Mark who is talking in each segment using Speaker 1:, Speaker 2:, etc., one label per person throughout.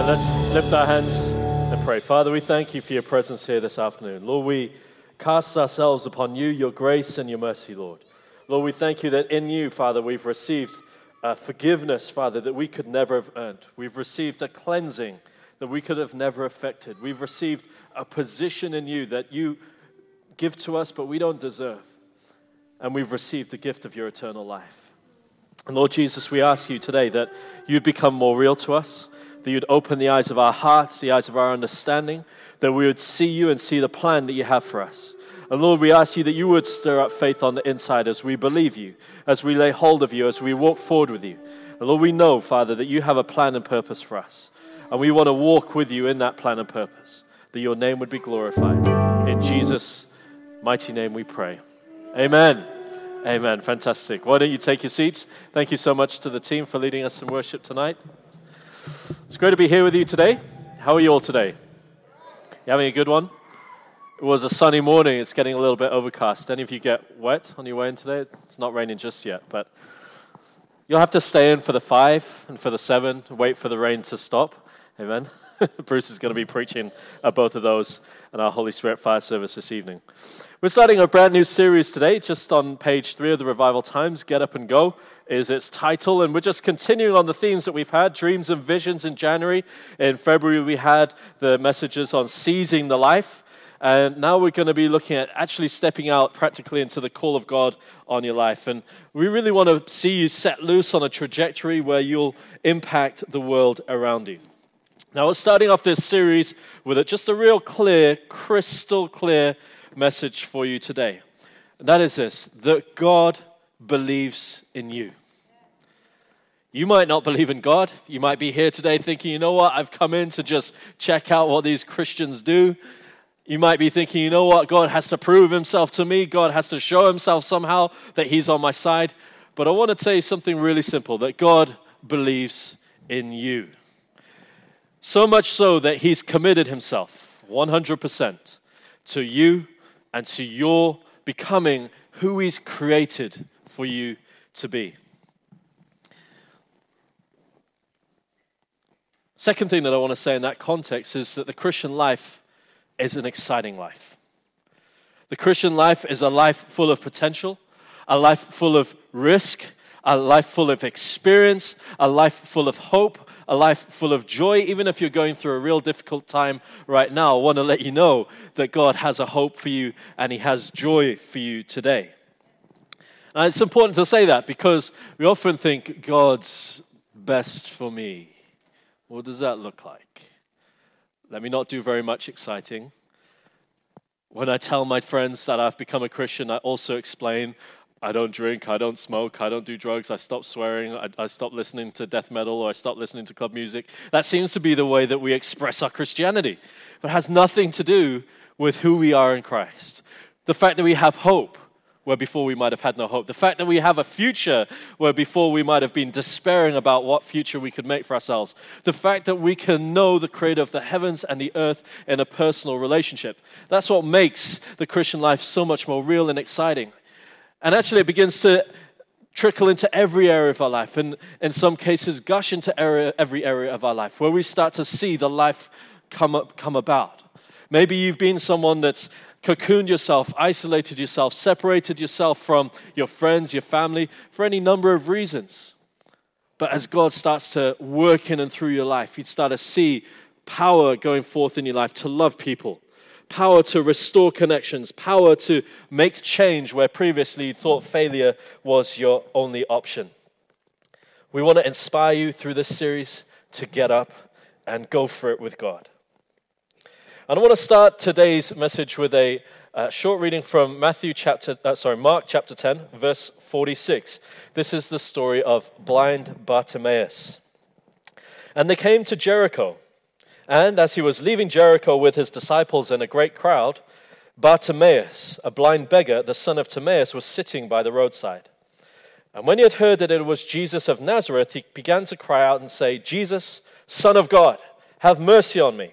Speaker 1: Amen. Let's lift our hands and pray. Father, we thank you for your presence here this afternoon. Lord, we cast ourselves upon you, your grace and your mercy, Lord. Lord, we thank you that in you, Father, we've received uh, forgiveness, Father, that we could never have earned. We've received a cleansing that we could have never effected. We've received a position in you that you give to us, but we don't deserve. And we've received the gift of your eternal life. And Lord Jesus, we ask you today that you'd become more real to us, that you'd open the eyes of our hearts, the eyes of our understanding, that we would see you and see the plan that you have for us. And Lord, we ask you that you would stir up faith on the inside as we believe you, as we lay hold of you, as we walk forward with you. And Lord, we know, Father, that you have a plan and purpose for us. And we want to walk with you in that plan and purpose, that your name would be glorified. In Jesus' mighty name we pray. Amen. Amen. Fantastic. Why don't you take your seats? Thank you so much to the team for leading us in worship tonight. It's great to be here with you today. How are you all today? You having a good one? It was a sunny morning. It's getting a little bit overcast. Any of you get wet on your way in today? It's not raining just yet, but you'll have to stay in for the five and for the seven and wait for the rain to stop. Amen. Bruce is going to be preaching at both of those in our Holy Spirit fire service this evening. We're starting a brand new series today, just on page three of the Revival Times. Get Up and Go is its title, and we're just continuing on the themes that we've had dreams and visions in January. In February, we had the messages on seizing the life. And now we're going to be looking at actually stepping out practically into the call of God on your life. And we really want to see you set loose on a trajectory where you'll impact the world around you. Now, we're starting off this series with just a real clear, crystal clear message for you today. And that is this that God believes in you. You might not believe in God. You might be here today thinking, you know what, I've come in to just check out what these Christians do. You might be thinking, you know what, God has to prove himself to me. God has to show himself somehow that he's on my side. But I want to tell you something really simple that God believes in you. So much so that he's committed himself 100% to you and to your becoming who he's created for you to be. Second thing that I want to say in that context is that the Christian life is an exciting life. The Christian life is a life full of potential, a life full of risk, a life full of experience, a life full of hope, a life full of joy. Even if you're going through a real difficult time right now, I want to let you know that God has a hope for you and He has joy for you today. And it's important to say that because we often think God's best for me. What does that look like? Let me not do very much exciting. When I tell my friends that I've become a Christian, I also explain I don't drink, I don't smoke, I don't do drugs, I stop swearing, I, I stop listening to death metal, or I stop listening to club music. That seems to be the way that we express our Christianity, but it has nothing to do with who we are in Christ. The fact that we have hope where before we might have had no hope. The fact that we have a future where before we might have been despairing about what future we could make for ourselves. The fact that we can know the creator of the heavens and the earth in a personal relationship. That's what makes the Christian life so much more real and exciting. And actually, it begins to trickle into every area of our life, and in some cases, gush into area, every area of our life, where we start to see the life come, up, come about. Maybe you've been someone that's cocooned yourself, isolated yourself, separated yourself from your friends, your family, for any number of reasons. But as God starts to work in and through your life, you'd start to see power going forth in your life to love people, power to restore connections, power to make change where previously you thought failure was your only option. We want to inspire you through this series to get up and go for it with God. And I want to start today's message with a uh, short reading from Matthew chapter, uh, sorry, Mark chapter 10, verse 46. This is the story of blind Bartimaeus. And they came to Jericho. And as he was leaving Jericho with his disciples and a great crowd, Bartimaeus, a blind beggar, the son of Timaeus, was sitting by the roadside. And when he had heard that it was Jesus of Nazareth, he began to cry out and say, Jesus, Son of God, have mercy on me.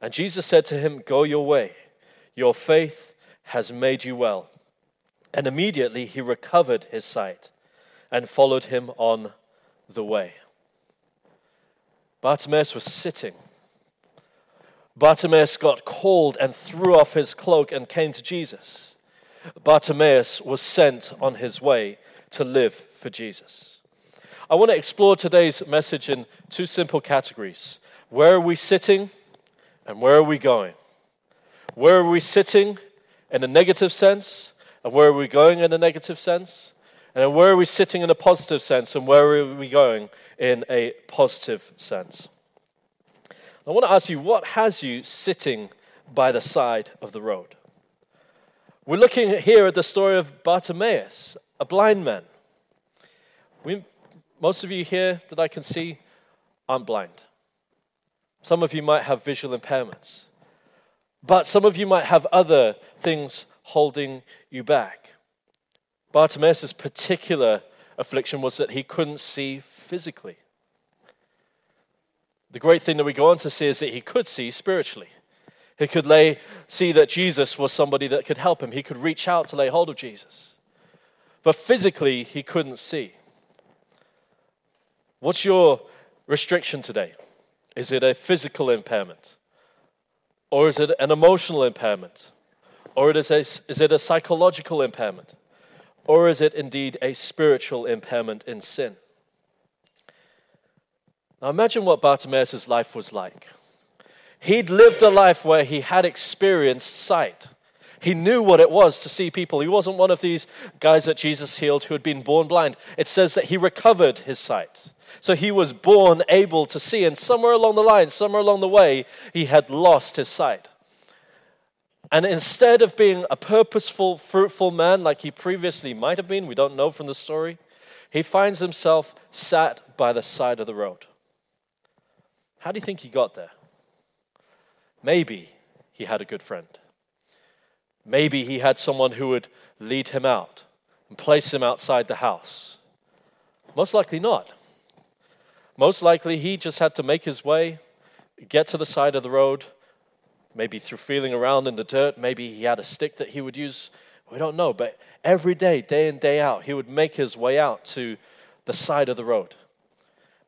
Speaker 1: And Jesus said to him, Go your way, your faith has made you well. And immediately he recovered his sight and followed him on the way. Bartimaeus was sitting. Bartimaeus got cold and threw off his cloak and came to Jesus. Bartimaeus was sent on his way to live for Jesus. I want to explore today's message in two simple categories where are we sitting and where are we going? Where are we sitting in a negative sense and where are we going in a negative sense? And where are we sitting in a positive sense and where are we going in a positive sense? I want to ask you, what has you sitting by the side of the road? We're looking here at the story of Bartimaeus, a blind man. We, most of you here that I can see aren't blind. Some of you might have visual impairments, but some of you might have other things holding you back. Bartimaeus' particular affliction was that he couldn't see physically. The great thing that we go on to see is that he could see spiritually. He could lay, see that Jesus was somebody that could help him. He could reach out to lay hold of Jesus. But physically, he couldn't see. What's your restriction today? Is it a physical impairment? Or is it an emotional impairment? Or is it a, is it a psychological impairment? Or is it indeed a spiritual impairment in sin? Now imagine what Bartimaeus' life was like. He'd lived a life where he had experienced sight. He knew what it was to see people. He wasn't one of these guys that Jesus healed who had been born blind. It says that he recovered his sight. So he was born able to see, and somewhere along the line, somewhere along the way, he had lost his sight. And instead of being a purposeful, fruitful man like he previously might have been, we don't know from the story, he finds himself sat by the side of the road. How do you think he got there? Maybe he had a good friend. Maybe he had someone who would lead him out and place him outside the house. Most likely not. Most likely he just had to make his way, get to the side of the road, maybe through feeling around in the dirt, maybe he had a stick that he would use. We don't know, but every day, day in, day out, he would make his way out to the side of the road.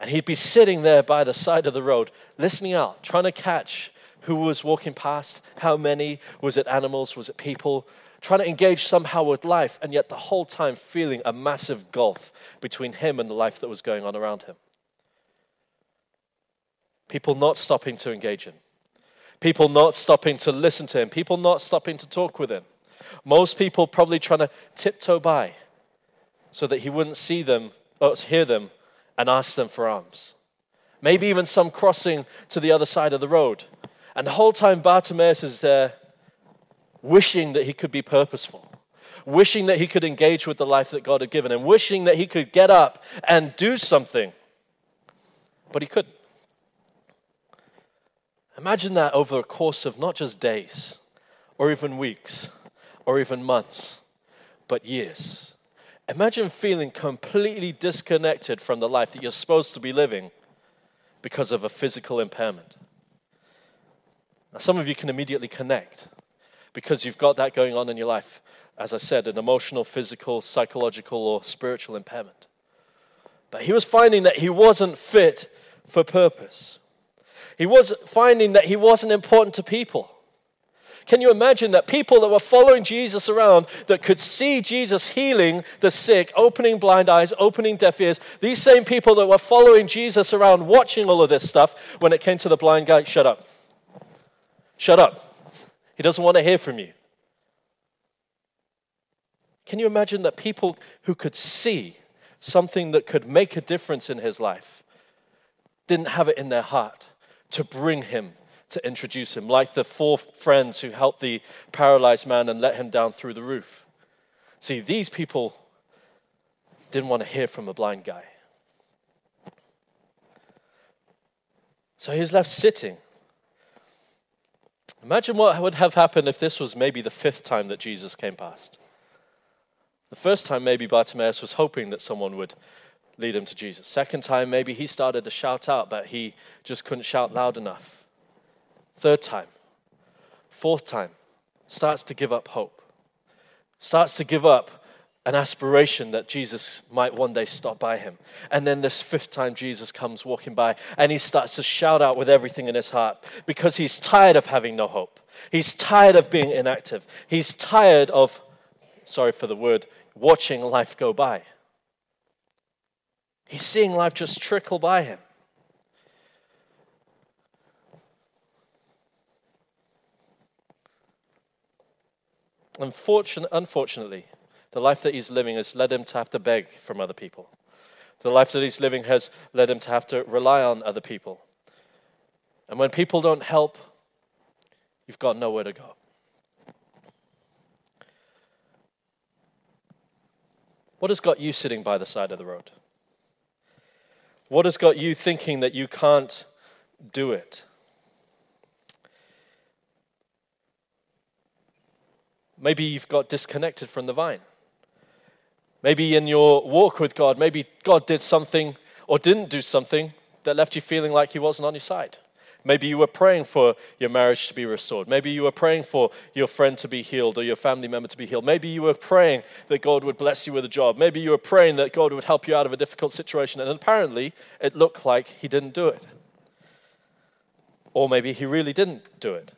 Speaker 1: And he'd be sitting there by the side of the road, listening out, trying to catch who was walking past, how many, was it animals, was it people, trying to engage somehow with life, and yet the whole time feeling a massive gulf between him and the life that was going on around him. People not stopping to engage him, people not stopping to listen to him, people not stopping to talk with him. Most people probably trying to tiptoe by so that he wouldn't see them or hear them and ask them for alms. Maybe even some crossing to the other side of the road. And the whole time Bartimaeus is there wishing that he could be purposeful, wishing that he could engage with the life that God had given him, wishing that he could get up and do something. But he couldn't. Imagine that over a course of not just days, or even weeks, or even months, but years. Imagine feeling completely disconnected from the life that you're supposed to be living because of a physical impairment. Now, some of you can immediately connect because you've got that going on in your life. As I said, an emotional, physical, psychological, or spiritual impairment. But he was finding that he wasn't fit for purpose. He was finding that he wasn't important to people. Can you imagine that people that were following Jesus around that could see Jesus healing the sick, opening blind eyes, opening deaf ears, these same people that were following Jesus around watching all of this stuff, when it came to the blind guy, shut up. Shut up. He doesn't want to hear from you. Can you imagine that people who could see something that could make a difference in his life didn't have it in their heart to bring him to introduce him, like the four friends who helped the paralyzed man and let him down through the roof. See, these people didn't want to hear from a blind guy. So he was left sitting. Imagine what would have happened if this was maybe the fifth time that Jesus came past. The first time, maybe Bartimaeus was hoping that someone would lead him to Jesus. Second time, maybe he started to shout out, but he just couldn't shout loud enough. Third time, fourth time, starts to give up hope, starts to give up an aspiration that Jesus might one day stop by him. And then this fifth time, Jesus comes walking by and he starts to shout out with everything in his heart because he's tired of having no hope. He's tired of being inactive. He's tired of, sorry for the word, watching life go by. He's seeing life just trickle by him. Unfortunately, the life that he's living has led him to have to beg from other people. The life that he's living has led him to have to rely on other people. And when people don't help, you've got nowhere to go. What has got you sitting by the side of the road? What has got you thinking that you can't do it? Maybe you've got disconnected from the vine. Maybe in your walk with God, maybe God did something or didn't do something that left you feeling like He wasn't on your side. Maybe you were praying for your marriage to be restored. Maybe you were praying for your friend to be healed or your family member to be healed. Maybe you were praying that God would bless you with a job. Maybe you were praying that God would help you out of a difficult situation. And apparently, it looked like He didn't do it. Or maybe He really didn't do it.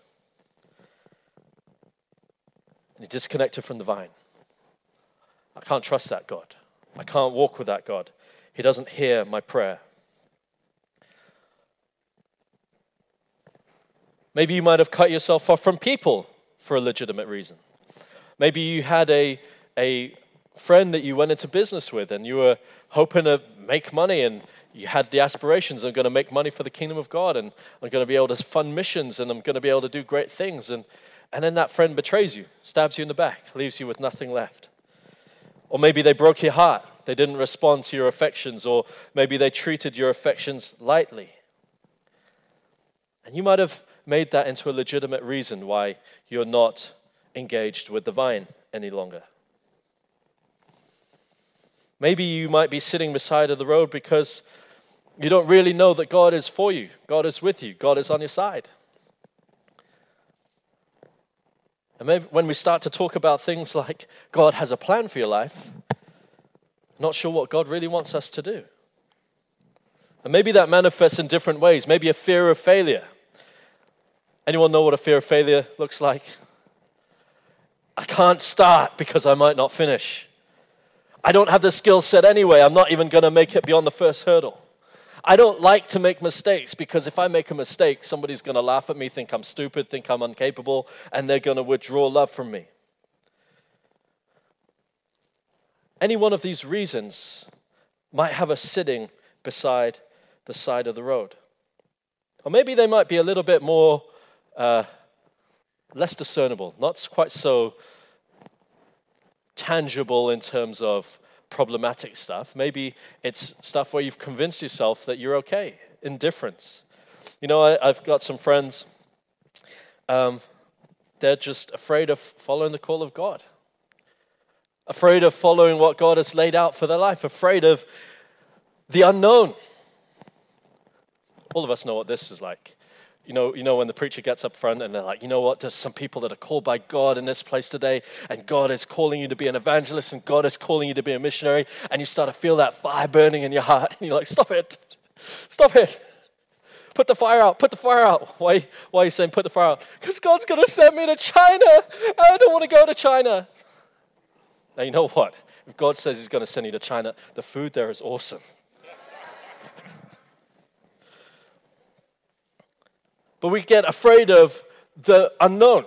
Speaker 1: And He disconnected from the vine. I can't trust that God. I can't walk with that God. He doesn't hear my prayer. Maybe you might have cut yourself off from people for a legitimate reason. Maybe you had a, a friend that you went into business with and you were hoping to make money and you had the aspirations I'm going to make money for the kingdom of God and I'm going to be able to fund missions and I'm going to be able to do great things. And, and then that friend betrays you, stabs you in the back, leaves you with nothing left. Or maybe they broke your heart. They didn't respond to your affections, or maybe they treated your affections lightly. And you might have made that into a legitimate reason why you're not engaged with the vine any longer. Maybe you might be sitting beside of the road because you don't really know that God is for you, God is with you, God is on your side. And maybe when we start to talk about things like God has a plan for your life, not sure what God really wants us to do. And maybe that manifests in different ways. Maybe a fear of failure. Anyone know what a fear of failure looks like? I can't start because I might not finish. I don't have the skill set anyway. I'm not even going to make it beyond the first hurdle. I don't like to make mistakes because if I make a mistake, somebody's going to laugh at me, think I'm stupid, think I'm incapable, and they're going to withdraw love from me. Any one of these reasons might have us sitting beside the side of the road. Or maybe they might be a little bit more uh, less discernible, not quite so tangible in terms of problematic stuff. Maybe it's stuff where you've convinced yourself that you're okay, indifference. You know, I, have got some friends, um, they're just afraid of following the call of God, afraid of following what God has laid out for their life, afraid of the unknown. All of us know what this is like you know, you know, when the preacher gets up front and they're like, you know what, there's some people that are called by God in this place today, and God is calling you to be an evangelist, and God is calling you to be a missionary, and you start to feel that fire burning in your heart, and you're like, stop it, stop it. Put the fire out, put the fire out. Why, why are you saying put the fire out? Because God's going to send me to China. I don't want to go to China. Now, you know what? If God says He's going to send you to China, the food there is awesome. But we get afraid of the unknown.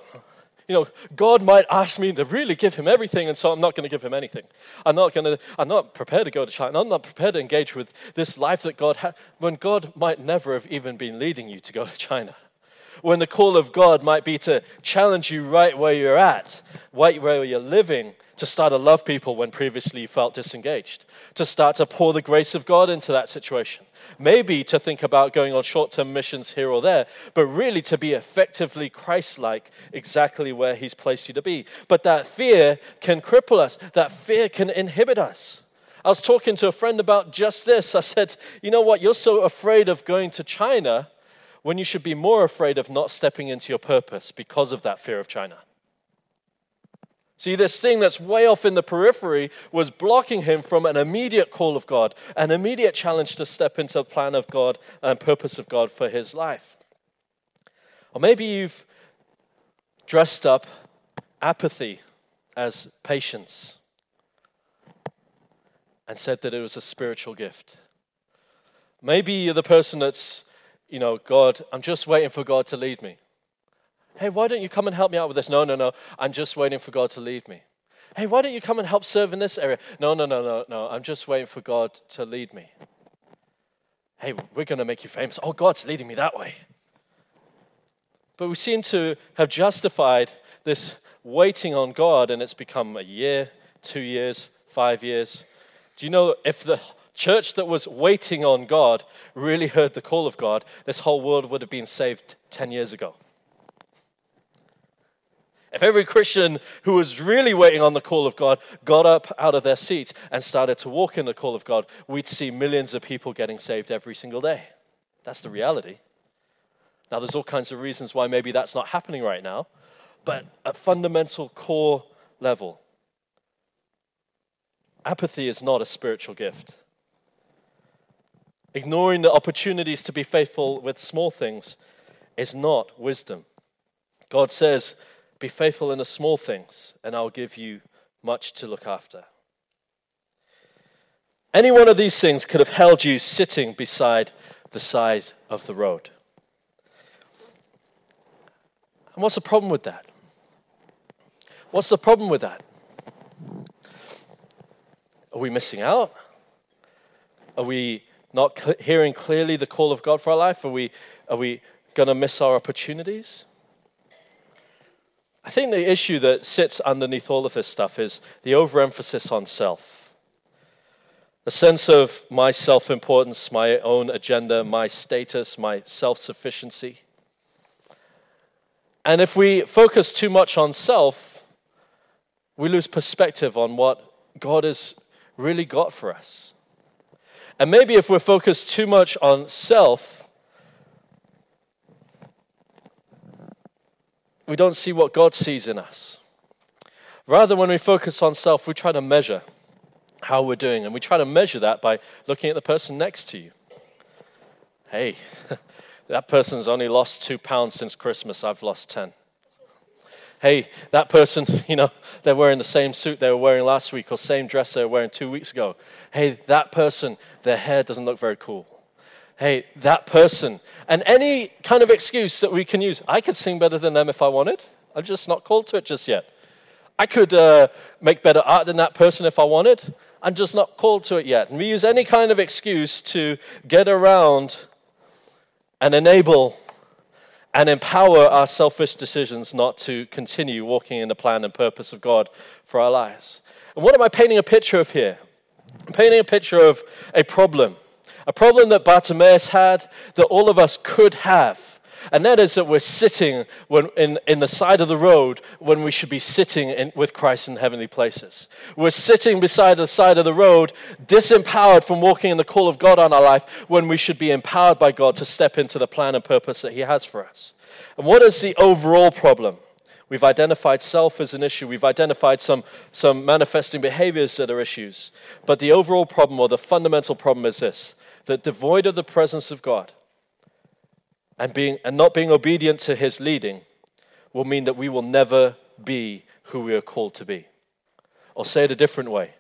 Speaker 1: You know, God might ask me to really give him everything, and so I'm not going to give him anything. I'm not going to, I'm not prepared to go to China. I'm not prepared to engage with this life that God had, when God might never have even been leading you to go to China. When the call of God might be to challenge you right where you're at, right where you're living, to to start to love people when previously you felt disengaged, to start to pour the grace of God into that situation. Maybe to think about going on short term missions here or there, but really to be effectively Christ like exactly where He's placed you to be. But that fear can cripple us, that fear can inhibit us. I was talking to a friend about just this. I said, You know what? You're so afraid of going to China when you should be more afraid of not stepping into your purpose because of that fear of China. See, this thing that's way off in the periphery was blocking him from an immediate call of God, an immediate challenge to step into the plan of God and purpose of God for his life. Or maybe you've dressed up apathy as patience and said that it was a spiritual gift. Maybe you're the person that's, you know, God, I'm just waiting for God to lead me. Hey, why don't you come and help me out with this? No, no, no. I'm just waiting for God to lead me. Hey, why don't you come and help serve in this area? No, no, no, no, no. I'm just waiting for God to lead me. Hey, we're going to make you famous. Oh, God's leading me that way. But we seem to have justified this waiting on God, and it's become a year, two years, five years. Do you know if the church that was waiting on God really heard the call of God, this whole world would have been saved 10 years ago? If every Christian who was really waiting on the call of God got up out of their seats and started to walk in the call of God, we'd see millions of people getting saved every single day. That's the reality. Now, there's all kinds of reasons why maybe that's not happening right now, but at fundamental core level, apathy is not a spiritual gift. Ignoring the opportunities to be faithful with small things is not wisdom. God says, be faithful in the small things, and I'll give you much to look after. Any one of these things could have held you sitting beside the side of the road. And what's the problem with that? What's the problem with that? Are we missing out? Are we not cl- hearing clearly the call of God for our life? Are we, are we going to miss our opportunities? I think the issue that sits underneath all of this stuff is the overemphasis on self. The sense of my self importance, my own agenda, my status, my self sufficiency. And if we focus too much on self, we lose perspective on what God has really got for us. And maybe if we're focused too much on self, we don't see what God sees in us. Rather, when we focus on self, we try to measure how we're doing, and we try to measure that by looking at the person next to you. Hey, that person's only lost two pounds since Christmas, I've lost 10. Hey, that person, you know, they're wearing the same suit they were wearing last week or same dress they were wearing two weeks ago. Hey, that person, their hair doesn't look very cool hey, that person. And any kind of excuse that we can use. I could sing better than them if I wanted. I'm just not called to it just yet. I could uh, make better art than that person if I wanted. I'm just not called to it yet. And we use any kind of excuse to get around and enable and empower our selfish decisions not to continue walking in the plan and purpose of God for our lives. And what am I painting a picture of here? I'm painting a picture of a problem a problem that Bartimaeus had, that all of us could have. And that is that we're sitting when, in, in the side of the road when we should be sitting in, with Christ in heavenly places. We're sitting beside the side of the road, disempowered from walking in the call of God on our life, when we should be empowered by God to step into the plan and purpose that He has for us. And what is the overall problem? We've identified self as an issue. We've identified some, some manifesting behaviors that are issues. But the overall problem, or the fundamental problem, is this that devoid of the presence of God and, being, and not being obedient to his leading will mean that we will never be who we are called to be. I'll say it a different way.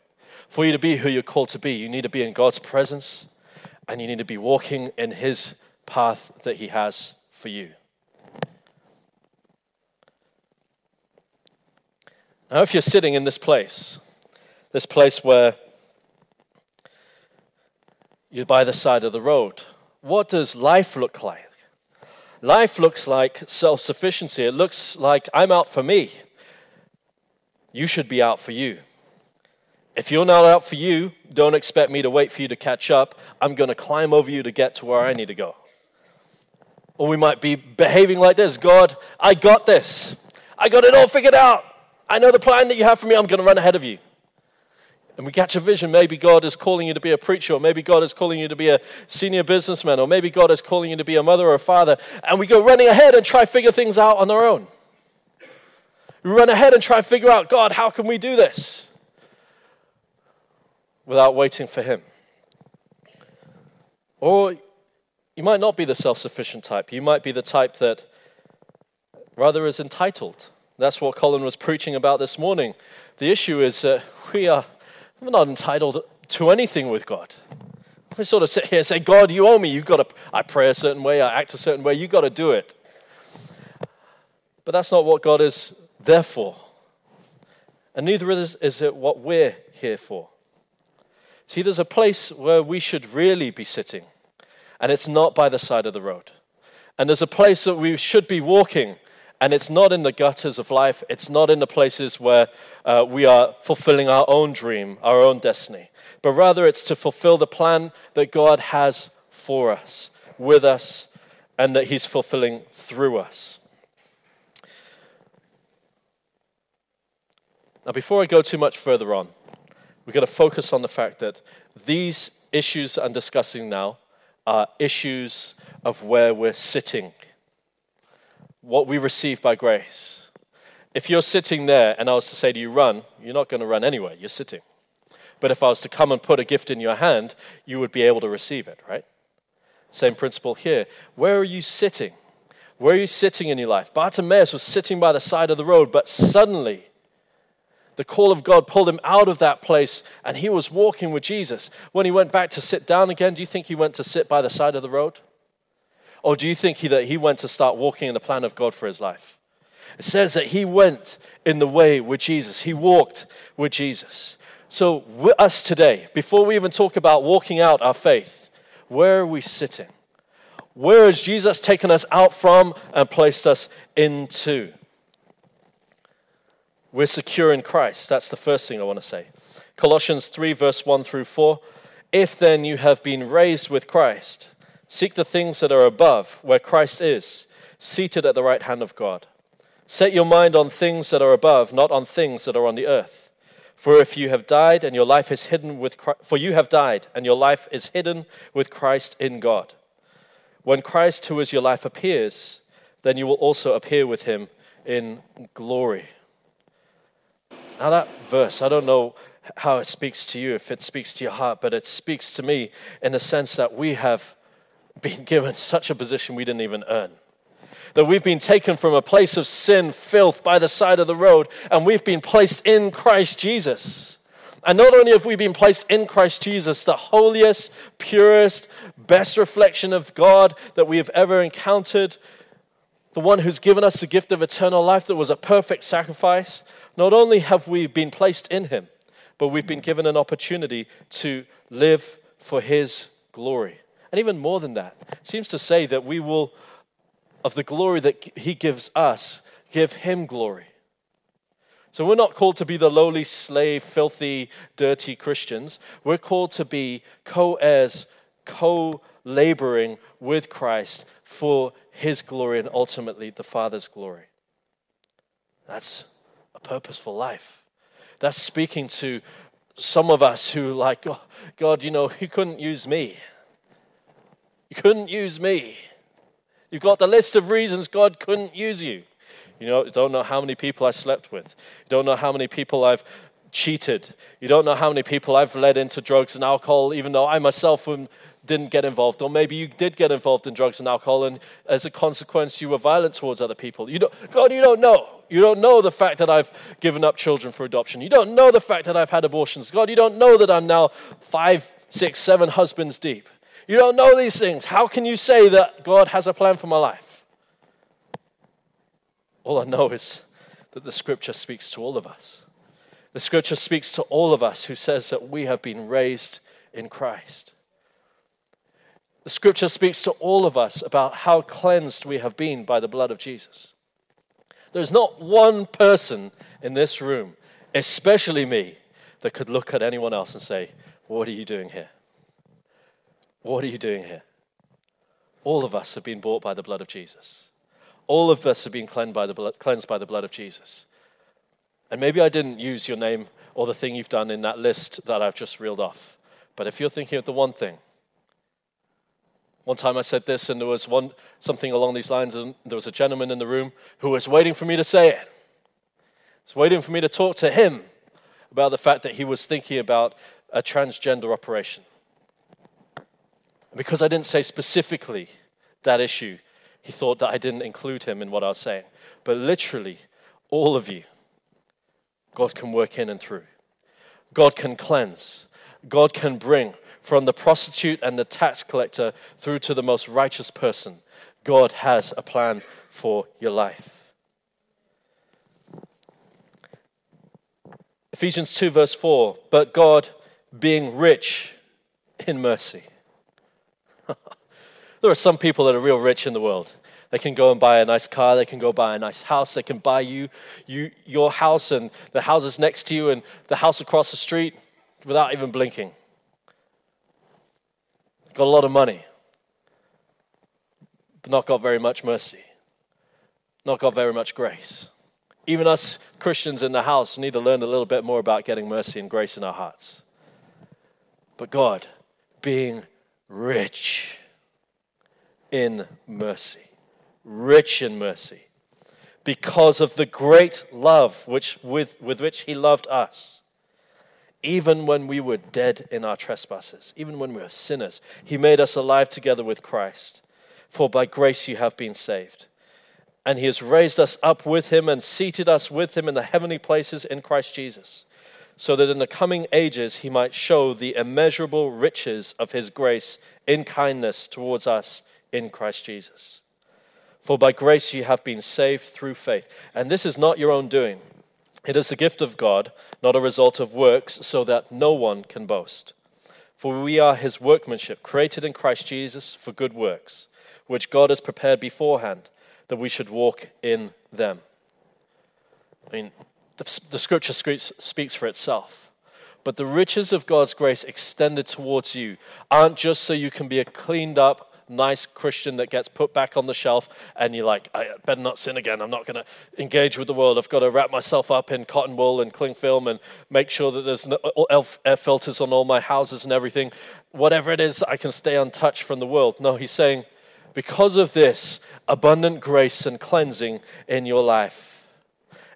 Speaker 1: For you to be who you're called to be, you need to be in God's presence and you need to be walking in his path that he has for you. Now, if you're sitting in this place, this place where you're by the side of the road. What does life look like? Life looks like self sufficiency. It looks like I'm out for me. You should be out for you. If you're not out for you, don't expect me to wait for you to catch up. I'm going to climb over you to get to where I need to go. Or we might be behaving like this God, I got this. I got it all figured out. I know the plan that you have for me. I'm going to run ahead of you. And we catch a vision. Maybe God is calling you to be a preacher, or maybe God is calling you to be a senior businessman, or maybe God is calling you to be a mother or a father. And we go running ahead and try to figure things out on our own. We run ahead and try to figure out, God, how can we do this? Without waiting for Him. Or you might not be the self sufficient type. You might be the type that rather is entitled. That's what Colin was preaching about this morning. The issue is that we are we're not entitled to anything with God. We sort of sit here and say, God, you owe me. You've got to, I pray a certain way, I act a certain way, you've got to do it. But that's not what God is there for. And neither is, is it what we're here for. See, there's a place where we should really be sitting, and it's not by the side of the road. And there's a place that we should be walking, and it's not in the gutters of life, it's not in the places where uh, we are fulfilling our own dream, our own destiny, but rather it's to fulfill the plan that God has for us, with us, and that He's fulfilling through us. Now, before I go too much further on, we've got to focus on the fact that these issues I'm discussing now are issues of where we're sitting what we receive by grace. If you're sitting there and I was to say to you, run, you're not going to run anyway, you're sitting. But if I was to come and put a gift in your hand, you would be able to receive it, right? Same principle here. Where are you sitting? Where are you sitting in your life? Bartimaeus was sitting by the side of the road, but suddenly the call of God pulled him out of that place and he was walking with Jesus. When he went back to sit down again, do you think he went to sit by the side of the road? Or do you think he, that he went to start walking in the plan of God for his life? It says that he went in the way with Jesus, he walked with Jesus. So, with us today, before we even talk about walking out our faith, where are we sitting? Where has Jesus taken us out from and placed us into? We're secure in Christ. That's the first thing I want to say. Colossians 3, verse 1 through 4. If then you have been raised with Christ, Seek the things that are above, where Christ is, seated at the right hand of God. Set your mind on things that are above, not on things that are on the earth. For if you have died and your life is hidden with Christ, for you have died and your life is hidden with Christ in God. When Christ, who is your life, appears, then you will also appear with him in glory. Now, that verse, I don't know how it speaks to you, if it speaks to your heart, but it speaks to me in the sense that we have been given such a position we didn't even earn. That we've been taken from a place of sin, filth by the side of the road, and we've been placed in Christ Jesus. And not only have we been placed in Christ Jesus, the holiest, purest, best reflection of God that we have ever encountered, the one who's given us the gift of eternal life that was a perfect sacrifice, not only have we been placed in him, but we've been given an opportunity to live for his glory. And even more than that, seems to say that we will, of the glory that He gives us, give Him glory. So we're not called to be the lowly, slave, filthy, dirty Christians. We're called to be co heirs, co laboring with Christ for His glory and ultimately the Father's glory. That's a purposeful life. That's speaking to some of us who, like, oh, God, you know, He couldn't use me. You couldn't use me. You've got the list of reasons God couldn't use you. You know, don't know how many people I slept with. You don't know how many people I've cheated. You don't know how many people I've led into drugs and alcohol, even though I myself didn't get involved. Or maybe you did get involved in drugs and alcohol, and as a consequence, you were violent towards other people. You don't, God, you don't know. You don't know the fact that I've given up children for adoption. You don't know the fact that I've had abortions. God, you don't know that I'm now five, six, seven husbands deep. You don't know these things. How can you say that God has a plan for my life? All I know is that the scripture speaks to all of us. The scripture speaks to all of us who says that we have been raised in Christ. The scripture speaks to all of us about how cleansed we have been by the blood of Jesus. There's not one person in this room, especially me, that could look at anyone else and say, What are you doing here? What are you doing here? All of us have been bought by the blood of Jesus. All of us have been cleansed by the blood, cleansed by the blood of Jesus. And maybe I didn't use your name or the thing you've done in that list that I've just reeled off. But if you're thinking of the one thing, one time I said this, and there was one something along these lines, and there was a gentleman in the room who was waiting for me to say it. He's waiting for me to talk to him about the fact that he was thinking about a transgender operation. Because I didn't say specifically that issue, he thought that I didn't include him in what I was saying. But literally, all of you, God can work in and through. God can cleanse. God can bring from the prostitute and the tax collector through to the most righteous person. God has a plan for your life. Ephesians 2, verse 4 But God, being rich in mercy. There are some people that are real rich in the world. They can go and buy a nice car. They can go buy a nice house. They can buy you, you your house and the houses next to you and the house across the street without even blinking. Got a lot of money, but not got very much mercy, not got very much grace. Even us Christians in the house need to learn a little bit more about getting mercy and grace in our hearts. But God, being rich in mercy, rich in mercy, because of the great love which, with, with which He loved us. Even when we were dead in our trespasses, even when we were sinners, He made us alive together with Christ. For by grace you have been saved and he has raised us up with him and seated us with him in the heavenly places in Christ Jesus, so that in the coming ages he might show the immeasurable riches of his grace in kindness towards us in Christ Jesus. For by grace you have been saved through faith. And this is not your own doing, it is the gift of God, not a result of works, so that no one can boast. For we are his workmanship, created in Christ Jesus for good works, which God has prepared beforehand that we should walk in them. I mean, the, the scripture speaks for itself. But the riches of God's grace extended towards you aren't just so you can be a cleaned up, nice Christian that gets put back on the shelf and you're like, I better not sin again. I'm not going to engage with the world. I've got to wrap myself up in cotton wool and cling film and make sure that there's no air filters on all my houses and everything. Whatever it is, I can stay untouched from the world. No, he's saying, because of this abundant grace and cleansing in your life,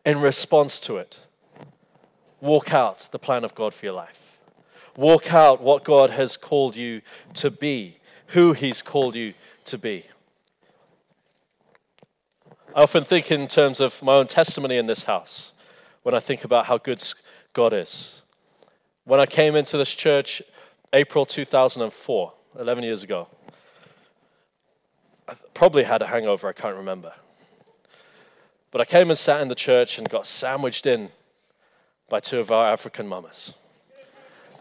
Speaker 1: in response to it, walk out the plan of God for your life. Walk out what God has called you to be, who He's called you to be. I often think in terms of my own testimony in this house when I think about how good God is. When I came into this church, April 2004, 11 years ago, I probably had a hangover, I can't remember. But I came and sat in the church and got sandwiched in by two of our African mamas.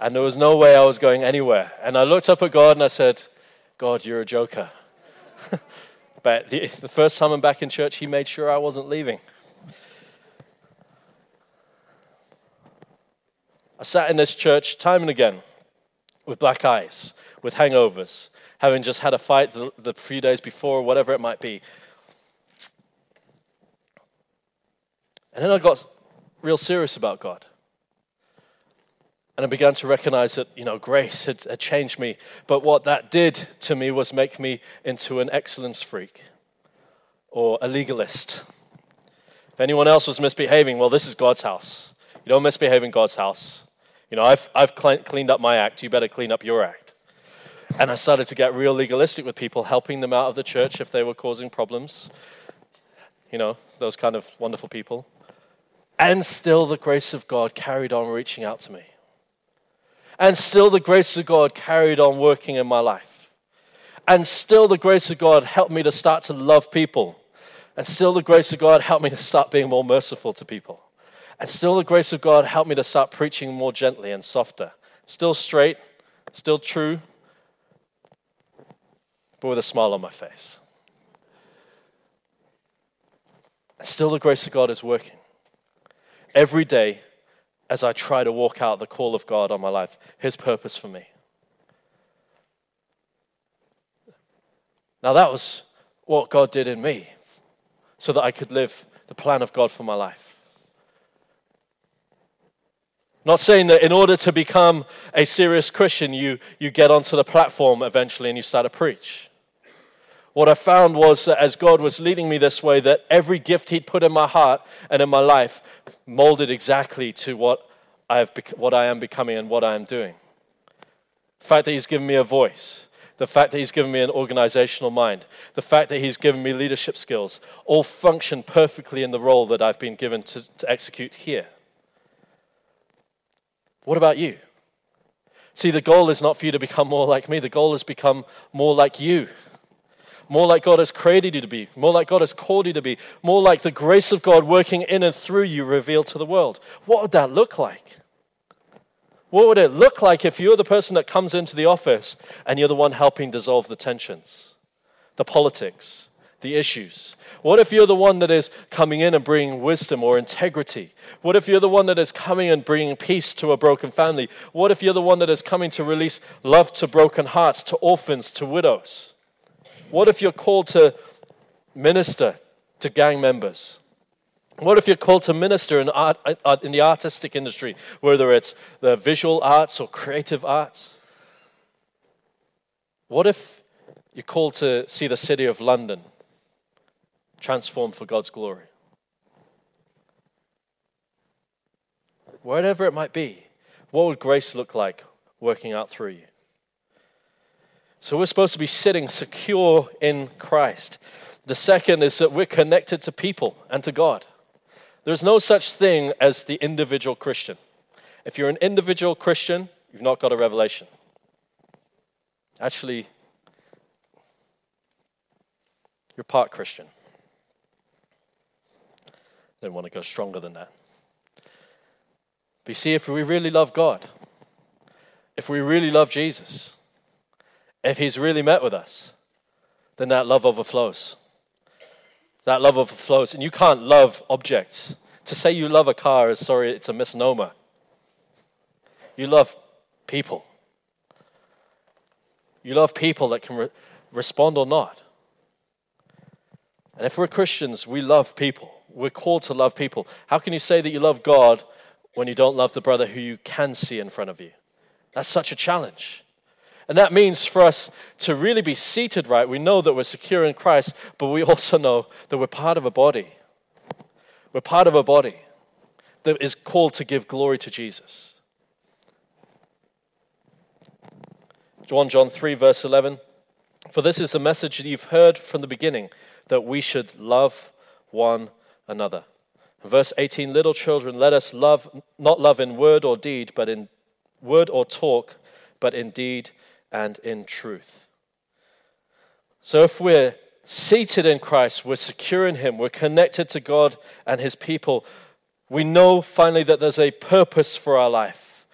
Speaker 1: And there was no way I was going anywhere. And I looked up at God and I said, God, you're a joker. but the, the first time I'm back in church, He made sure I wasn't leaving. I sat in this church time and again with black eyes, with hangovers, having just had a fight the, the few days before, whatever it might be. And then I got real serious about God. And I began to recognize that, you know, grace had, had, changed me. But what that did to me was make me into an excellence freak or a legalist. If anyone else was misbehaving, well, this is God's house. You don't misbehave in God's house. You know, I've, I've cleaned up my act. You better clean up your act. And I started to get real legalistic with people, helping them out of the church if they were causing problems. You know, those kind of wonderful people. And still, the grace of God carried on reaching out to me. And still, the grace of God carried on working in my life. And still, the grace of God helped me to start to love people. And still, the grace of God helped me to start being more merciful to people. And still, the grace of God helped me to start preaching more gently and softer. Still straight, still true, but with a smile on my face. And still, the grace of God is working. Every day, as I try to walk out the call of God on my life, His purpose for me. Now, that was what God did in me so that I could live the plan of God for my life. Not saying that in order to become a serious Christian, you, you get onto the platform eventually and you start to preach. What I found was that as God was leading me this way, that every gift He'd put in my heart and in my life molded exactly to what, I've, what I am becoming and what I am doing. The fact that He's given me a voice, the fact that He's given me an organizational mind, the fact that He's given me leadership skills, all function perfectly in the role that I've been given to, to execute here. What about you? See, the goal is not for you to become more like me, the goal is become more like you. More like God has created you to be, more like God has called you to be, more like the grace of God working in and through you revealed to the world. What would that look like? What would it look like if you're the person that comes into the office and you're the one helping dissolve the tensions, the politics, the issues? What if you're the one that is coming in and bringing wisdom or integrity? What if you're the one that is coming and bringing peace to a broken family? What if you're the one that is coming to release love to broken hearts, to orphans, to widows? What if you're called to minister to gang members? What if you're called to minister in, art, in the artistic industry, whether it's the visual arts or creative arts? What if you're called to see the city of London transformed for God's glory. Whatever it might be, what would grace look like working out through you? So we're supposed to be sitting secure in Christ. The second is that we're connected to people and to God. There's no such thing as the individual Christian. If you're an individual Christian, you've not got a revelation. Actually, you're part Christian. Don't want to go stronger than that. But you see, if we really love God, if we really love Jesus, if He's really met with us, then that love overflows. That love overflows. And you can't love objects. To say you love a car is, sorry, it's a misnomer. You love people. You love people that can re- respond or not. And if we're Christians, we love people. We're called to love people. How can you say that you love God when you don't love the brother who you can see in front of you? That's such a challenge. And that means for us to really be seated right, we know that we're secure in Christ, but we also know that we're part of a body. We're part of a body that is called to give glory to Jesus. John John 3 verse 11 For this is the message that you've heard from the beginning that we should love one another. Verse 18 Little children, let us love, not love in word or deed, but in word or talk, but in deed and in truth. So if we're seated in Christ, we're secure in Him, we're connected to God and His people, we know finally that there's a purpose for our life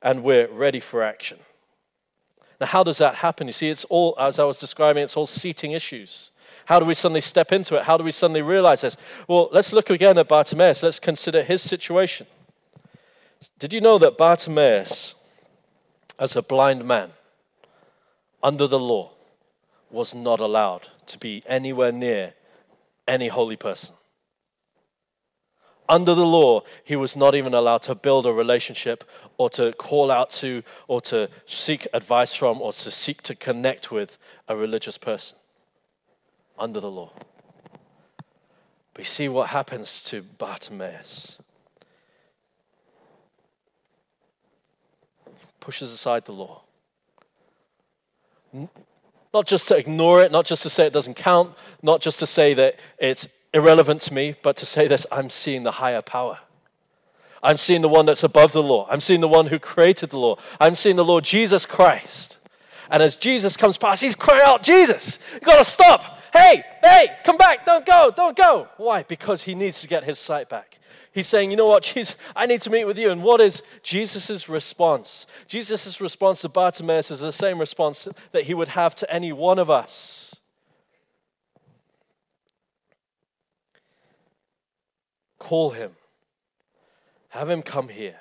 Speaker 1: and we're ready for action. Now, how does that happen? You see, it's all, as I was describing, it's all seating issues. How do we suddenly step into it? How do we suddenly realize this? Well, let's look again at Bartimaeus. Let's consider his situation. Did you know that Bartimaeus, as a blind man, under the law, was not allowed to be anywhere near any holy person? Under the law, he was not even allowed to build a relationship or to call out to or to seek advice from or to seek to connect with a religious person under the law. But you see what happens to Bartimaeus. Pushes aside the law. Not just to ignore it, not just to say it doesn't count, not just to say that it's irrelevant to me, but to say this I'm seeing the higher power. I'm seeing the one that's above the law. I'm seeing the one who created the law. I'm seeing the Lord Jesus Christ. And as Jesus comes past, he's crying out, Jesus, you gotta stop. Hey, hey, come back. Don't go. Don't go. Why? Because he needs to get his sight back. He's saying, you know what, Jesus, I need to meet with you. And what is Jesus' response? Jesus' response to Bartimaeus is the same response that he would have to any one of us. Call him. Have him come here.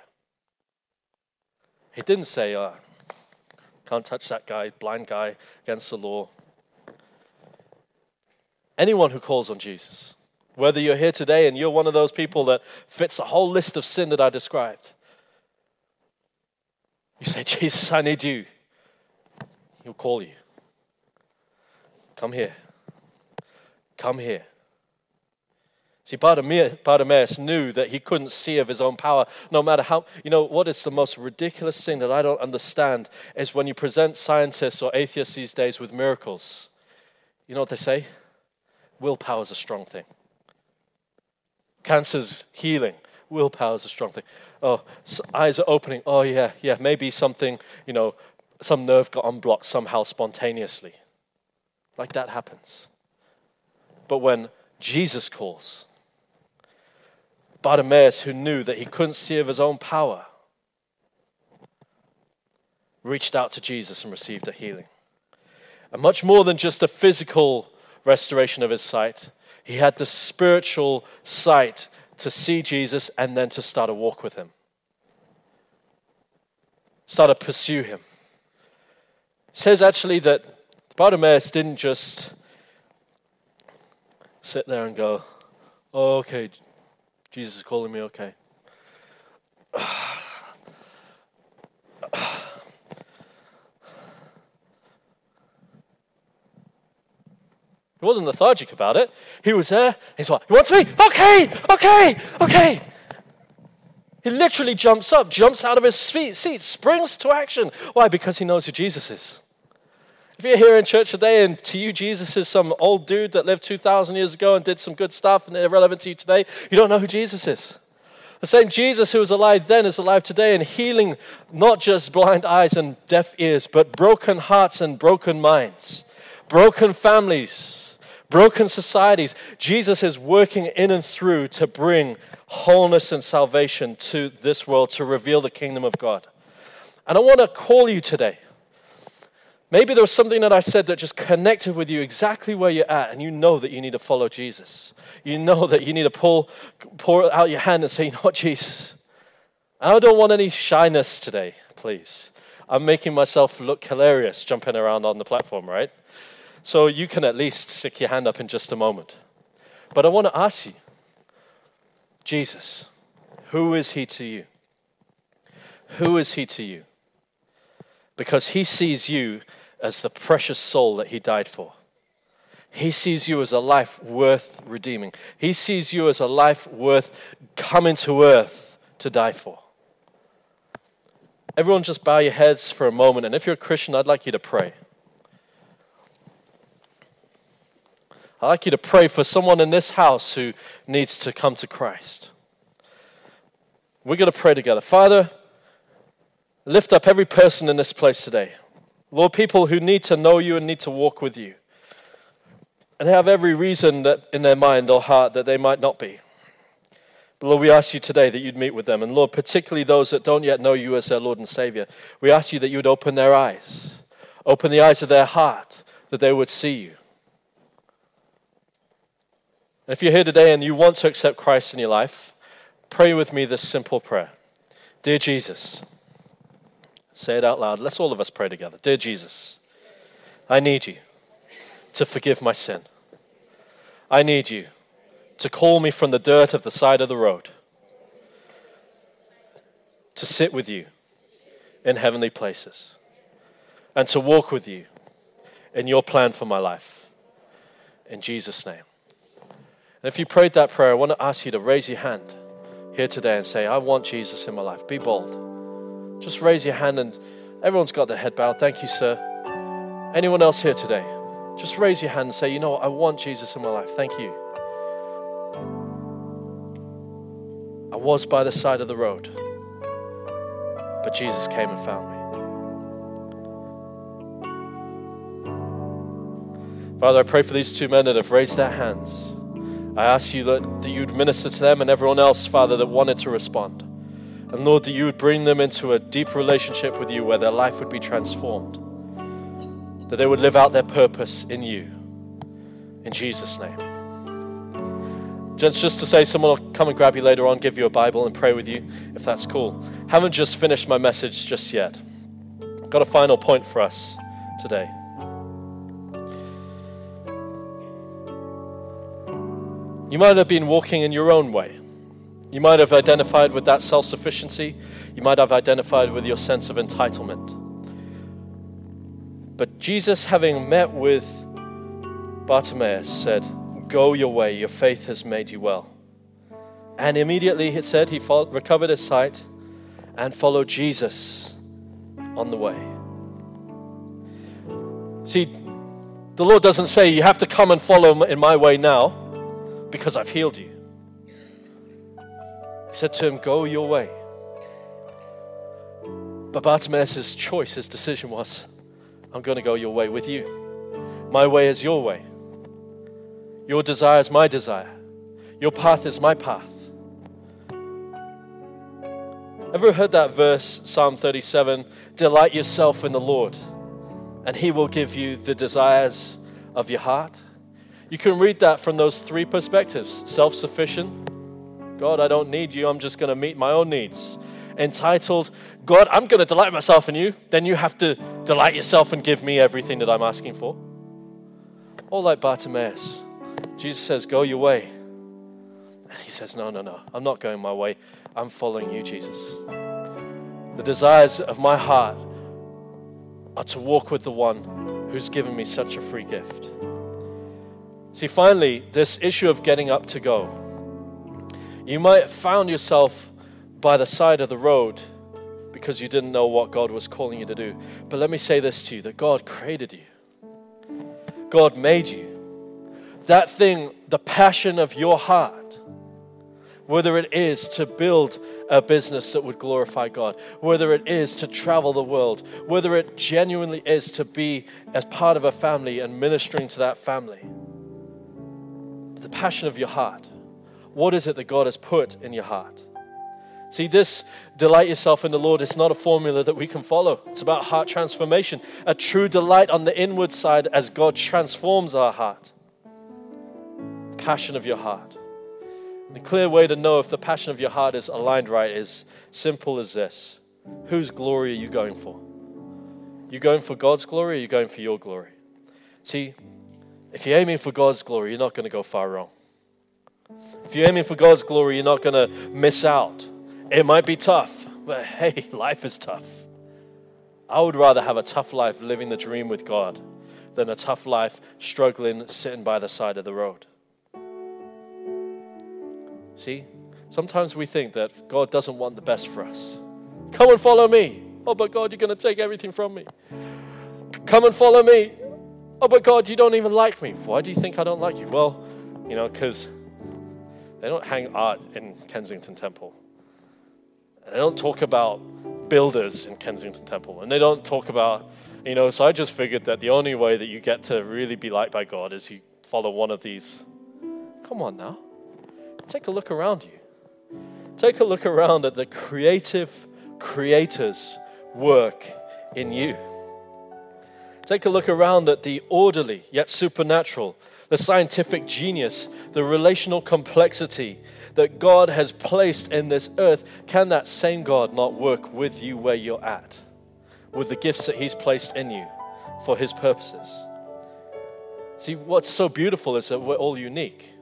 Speaker 1: He didn't say, oh, can't touch that guy, blind guy, against the law. Anyone who calls on Jesus, whether you're here today and you're one of those people that fits the whole list of sin that I described, you say, Jesus, I need you. He'll call you. Come here. Come here. See, Bartimaeus knew that he couldn't see of his own power, no matter how. You know, what is the most ridiculous thing that I don't understand is when you present scientists or atheists these days with miracles. You know what they say? Willpower is a strong thing. Cancer's healing. Willpower is a strong thing. Oh, eyes are opening. Oh, yeah, yeah, maybe something, you know, some nerve got unblocked somehow spontaneously. Like that happens. But when Jesus calls, Bartimaeus, who knew that he couldn't see of his own power, reached out to Jesus and received a healing. And much more than just a physical restoration of his sight, he had the spiritual sight to see Jesus and then to start a walk with him, start to pursue him. It says actually that Bartimaeus didn't just sit there and go, oh, okay, Jesus is calling me, okay. He wasn't lethargic about it. He was there. He's like, He wants me? Okay, okay, okay. He literally jumps up, jumps out of his seat, springs to action. Why? Because he knows who Jesus is. If you're here in church today and to you Jesus is some old dude that lived 2,000 years ago and did some good stuff and irrelevant to you today, you don't know who Jesus is. The same Jesus who was alive then is alive today and healing not just blind eyes and deaf ears, but broken hearts and broken minds, broken families, broken societies. Jesus is working in and through to bring wholeness and salvation to this world, to reveal the kingdom of God. And I want to call you today Maybe there was something that I said that just connected with you exactly where you're at, and you know that you need to follow Jesus. You know that you need to pull, pour out your hand and say, You know what, Jesus? I don't want any shyness today, please. I'm making myself look hilarious jumping around on the platform, right? So you can at least stick your hand up in just a moment. But I want to ask you Jesus, who is he to you? Who is he to you? because he sees you as the precious soul that he died for. He sees you as a life worth redeeming. He sees you as a life worth coming to earth to die for. Everyone, just bow your heads for a moment. And if you're a Christian, I'd like you to pray. I'd like you to pray for someone in this house who needs to come to Christ. We're going to pray together. Father, lift up every person in this place today. Lord, people who need to know you and need to walk with you. And have every reason that in their mind or heart that they might not be. But Lord, we ask you today that you'd meet with them. And Lord, particularly those that don't yet know you as their Lord and Savior, we ask you that you would open their eyes, open the eyes of their heart, that they would see you. If you're here today and you want to accept Christ in your life, pray with me this simple prayer Dear Jesus, Say it out loud. Let's all of us pray together. Dear Jesus, I need you to forgive my sin. I need you to call me from the dirt of the side of the road, to sit with you in heavenly places, and to walk with you in your plan for my life. In Jesus' name. And if you prayed that prayer, I want to ask you to raise your hand here today and say, I want Jesus in my life. Be bold. Just raise your hand and everyone's got their head bowed. Thank you, sir. Anyone else here today? Just raise your hand and say, you know what? I want Jesus in my life. Thank you. I was by the side of the road, but Jesus came and found me. Father, I pray for these two men that have raised their hands. I ask you that, that you'd minister to them and everyone else, Father, that wanted to respond. And Lord, that you would bring them into a deep relationship with you where their life would be transformed, that they would live out their purpose in you. In Jesus' name. Gents, just to say, someone will come and grab you later on, give you a Bible, and pray with you, if that's cool. haven't just finished my message just yet. Got a final point for us today. You might have been walking in your own way. You might have identified with that self sufficiency. You might have identified with your sense of entitlement. But Jesus, having met with Bartimaeus, said, Go your way, your faith has made you well. And immediately it said he recovered his sight and followed Jesus on the way. See, the Lord doesn't say you have to come and follow in my way now because I've healed you. He said to him, Go your way. But Bartimaeus' choice, his decision was, I'm going to go your way with you. My way is your way. Your desire is my desire. Your path is my path. Ever heard that verse, Psalm 37? Delight yourself in the Lord, and He will give you the desires of your heart. You can read that from those three perspectives self sufficient. God, I don't need you. I'm just going to meet my own needs. Entitled, God, I'm going to delight myself in you. Then you have to delight yourself and give me everything that I'm asking for. Or like Bartimaeus, Jesus says, Go your way. And he says, No, no, no. I'm not going my way. I'm following you, Jesus. The desires of my heart are to walk with the one who's given me such a free gift. See, finally, this issue of getting up to go. You might have found yourself by the side of the road because you didn't know what God was calling you to do. But let me say this to you that God created you, God made you. That thing, the passion of your heart, whether it is to build a business that would glorify God, whether it is to travel the world, whether it genuinely is to be as part of a family and ministering to that family. The passion of your heart. What is it that God has put in your heart? See, this delight yourself in the Lord is not a formula that we can follow. It's about heart transformation, a true delight on the inward side as God transforms our heart. Passion of your heart. The clear way to know if the passion of your heart is aligned right is simple as this Whose glory are you going for? You going for God's glory or you going for your glory? See, if you're aiming for God's glory, you're not going to go far wrong. If you're aiming for God's glory, you're not going to miss out. It might be tough, but hey, life is tough. I would rather have a tough life living the dream with God than a tough life struggling sitting by the side of the road. See, sometimes we think that God doesn't want the best for us. Come and follow me. Oh, but God, you're going to take everything from me. Come and follow me. Oh, but God, you don't even like me. Why do you think I don't like you? Well, you know, because they don't hang art in Kensington Temple. They don't talk about builders in Kensington Temple. And they don't talk about, you know, so I just figured that the only way that you get to really be liked by God is you follow one of these. Come on now. Take a look around you. Take a look around at the creative creator's work in you. Take a look around at the orderly yet supernatural, the scientific genius, the relational complexity that God has placed in this earth. Can that same God not work with you where you're at, with the gifts that He's placed in you for His purposes? See, what's so beautiful is that we're all unique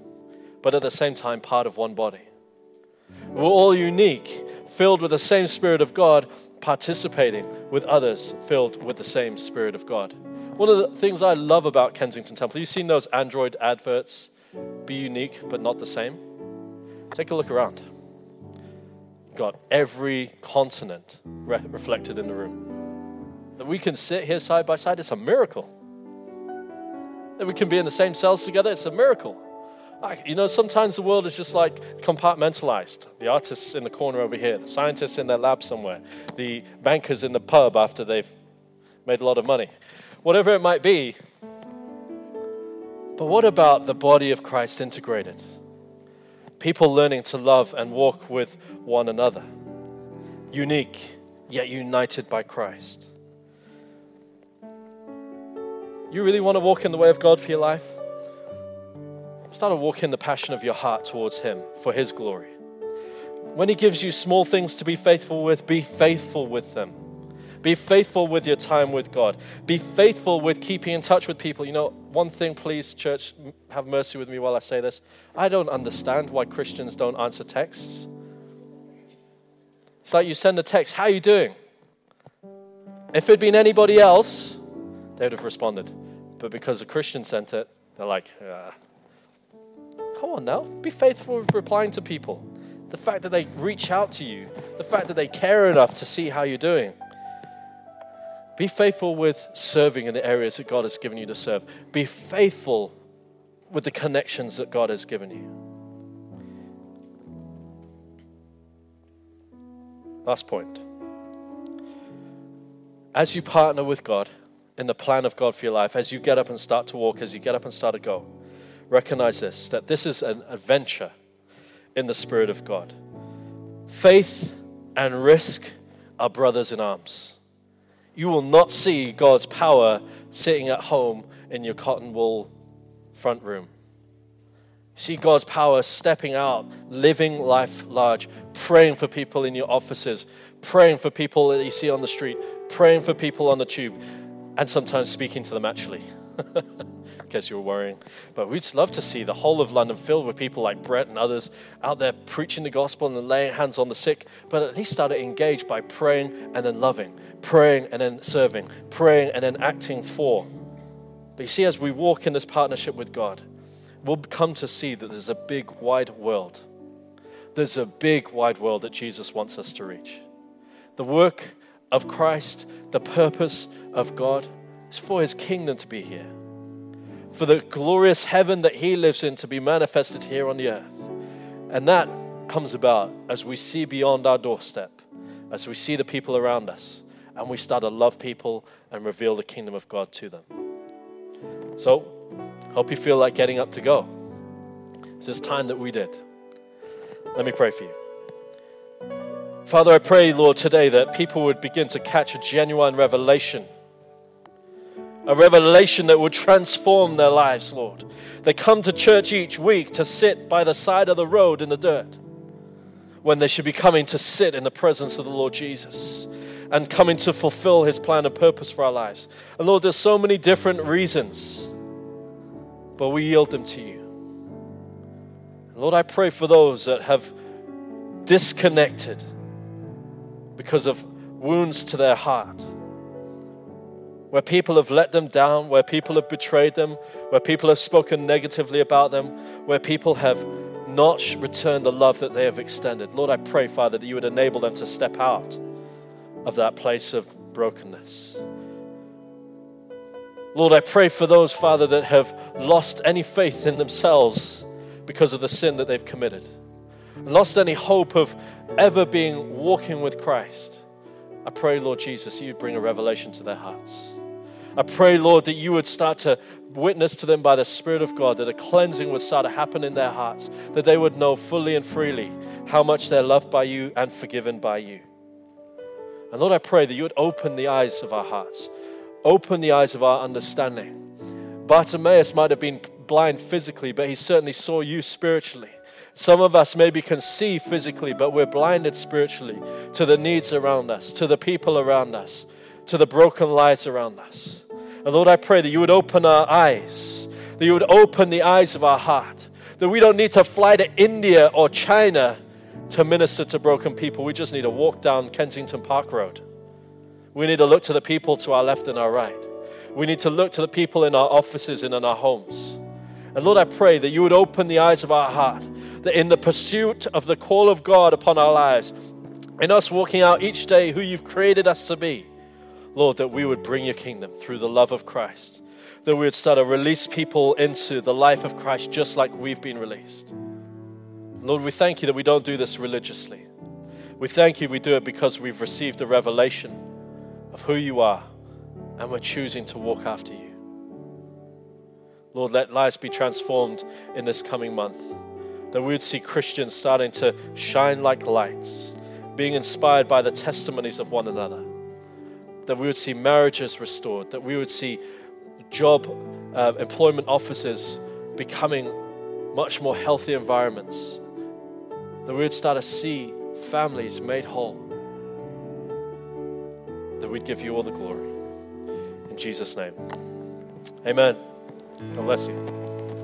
Speaker 1: but at the same time part of one body. We're all unique, filled with the same Spirit of God, participating with others filled with the same Spirit of God. One of the things I love about Kensington Temple, you've seen those Android adverts, be unique but not the same? Take a look around. got every continent re- reflected in the room. That we can sit here side by side, it's a miracle. That we can be in the same cells together, it's a miracle. You know, sometimes the world is just like compartmentalized. The artists in the corner over here, the scientists in their lab somewhere, the bankers in the pub after they've made a lot of money. Whatever it might be. But what about the body of Christ integrated? People learning to love and walk with one another. Unique, yet united by Christ. You really want to walk in the way of God for your life? Start to walk in the passion of your heart towards Him for His glory. When He gives you small things to be faithful with, be faithful with them. Be faithful with your time with God. Be faithful with keeping in touch with people. You know, one thing, please, church, have mercy with me while I say this. I don't understand why Christians don't answer texts. It's like you send a text, How are you doing? If it'd been anybody else, they would have responded. But because a Christian sent it, they're like, ah. Come on now, be faithful with replying to people. The fact that they reach out to you, the fact that they care enough to see how you're doing. Be faithful with serving in the areas that God has given you to serve. Be faithful with the connections that God has given you. Last point. As you partner with God in the plan of God for your life, as you get up and start to walk, as you get up and start to go, recognize this that this is an adventure in the Spirit of God. Faith and risk are brothers in arms. You will not see God's power sitting at home in your cotton wool front room. See God's power stepping out, living life large, praying for people in your offices, praying for people that you see on the street, praying for people on the tube, and sometimes speaking to them actually. case you were worrying. But we'd love to see the whole of London filled with people like Brett and others out there preaching the gospel and laying hands on the sick, but at least start to engage by praying and then loving, praying and then serving, praying and then acting for. But you see, as we walk in this partnership with God, we'll come to see that there's a big, wide world. There's a big, wide world that Jesus wants us to reach. The work of Christ, the purpose of God, is for his kingdom to be here for the glorious heaven that He lives in to be manifested here on the earth. And that comes about as we see beyond our doorstep, as we see the people around us, and we start to love people and reveal the kingdom of God to them. So, hope you feel like getting up to go. It's this time that we did. Let me pray for you. Father, I pray, Lord, today that people would begin to catch a genuine revelation a revelation that would transform their lives, Lord. They come to church each week to sit by the side of the road in the dirt when they should be coming to sit in the presence of the Lord Jesus and coming to fulfill his plan and purpose for our lives. And Lord, there's so many different reasons, but we yield them to you. Lord, I pray for those that have disconnected because of wounds to their heart where people have let them down, where people have betrayed them, where people have spoken negatively about them, where people have not returned the love that they have extended. Lord, I pray, Father, that you would enable them to step out of that place of brokenness. Lord, I pray for those, Father, that have lost any faith in themselves because of the sin that they've committed, lost any hope of ever being walking with Christ. I pray, Lord Jesus, you'd bring a revelation to their hearts. I pray, Lord, that you would start to witness to them by the Spirit of God, that a cleansing would start to happen in their hearts, that they would know fully and freely how much they're loved by you and forgiven by you. And Lord, I pray that you would open the eyes of our hearts, open the eyes of our understanding. Bartimaeus might have been blind physically, but he certainly saw you spiritually. Some of us maybe can see physically, but we're blinded spiritually to the needs around us, to the people around us, to the broken lives around us. And Lord, I pray that you would open our eyes, that you would open the eyes of our heart, that we don't need to fly to India or China to minister to broken people. We just need to walk down Kensington Park Road. We need to look to the people to our left and our right. We need to look to the people in our offices and in our homes. And Lord, I pray that you would open the eyes of our heart, that in the pursuit of the call of God upon our lives, in us walking out each day who you've created us to be, Lord, that we would bring your kingdom through the love of Christ, that we would start to release people into the life of Christ just like we've been released. Lord, we thank you that we don't do this religiously. We thank you we do it because we've received a revelation of who you are and we're choosing to walk after you. Lord, let lives be transformed in this coming month. That we would see Christians starting to shine like lights, being inspired by the testimonies of one another that we would see marriages restored, that we would see job uh, employment offices becoming much more healthy environments, that we would start to see families made whole, that we'd give you all the glory. In Jesus' name, amen. God bless you.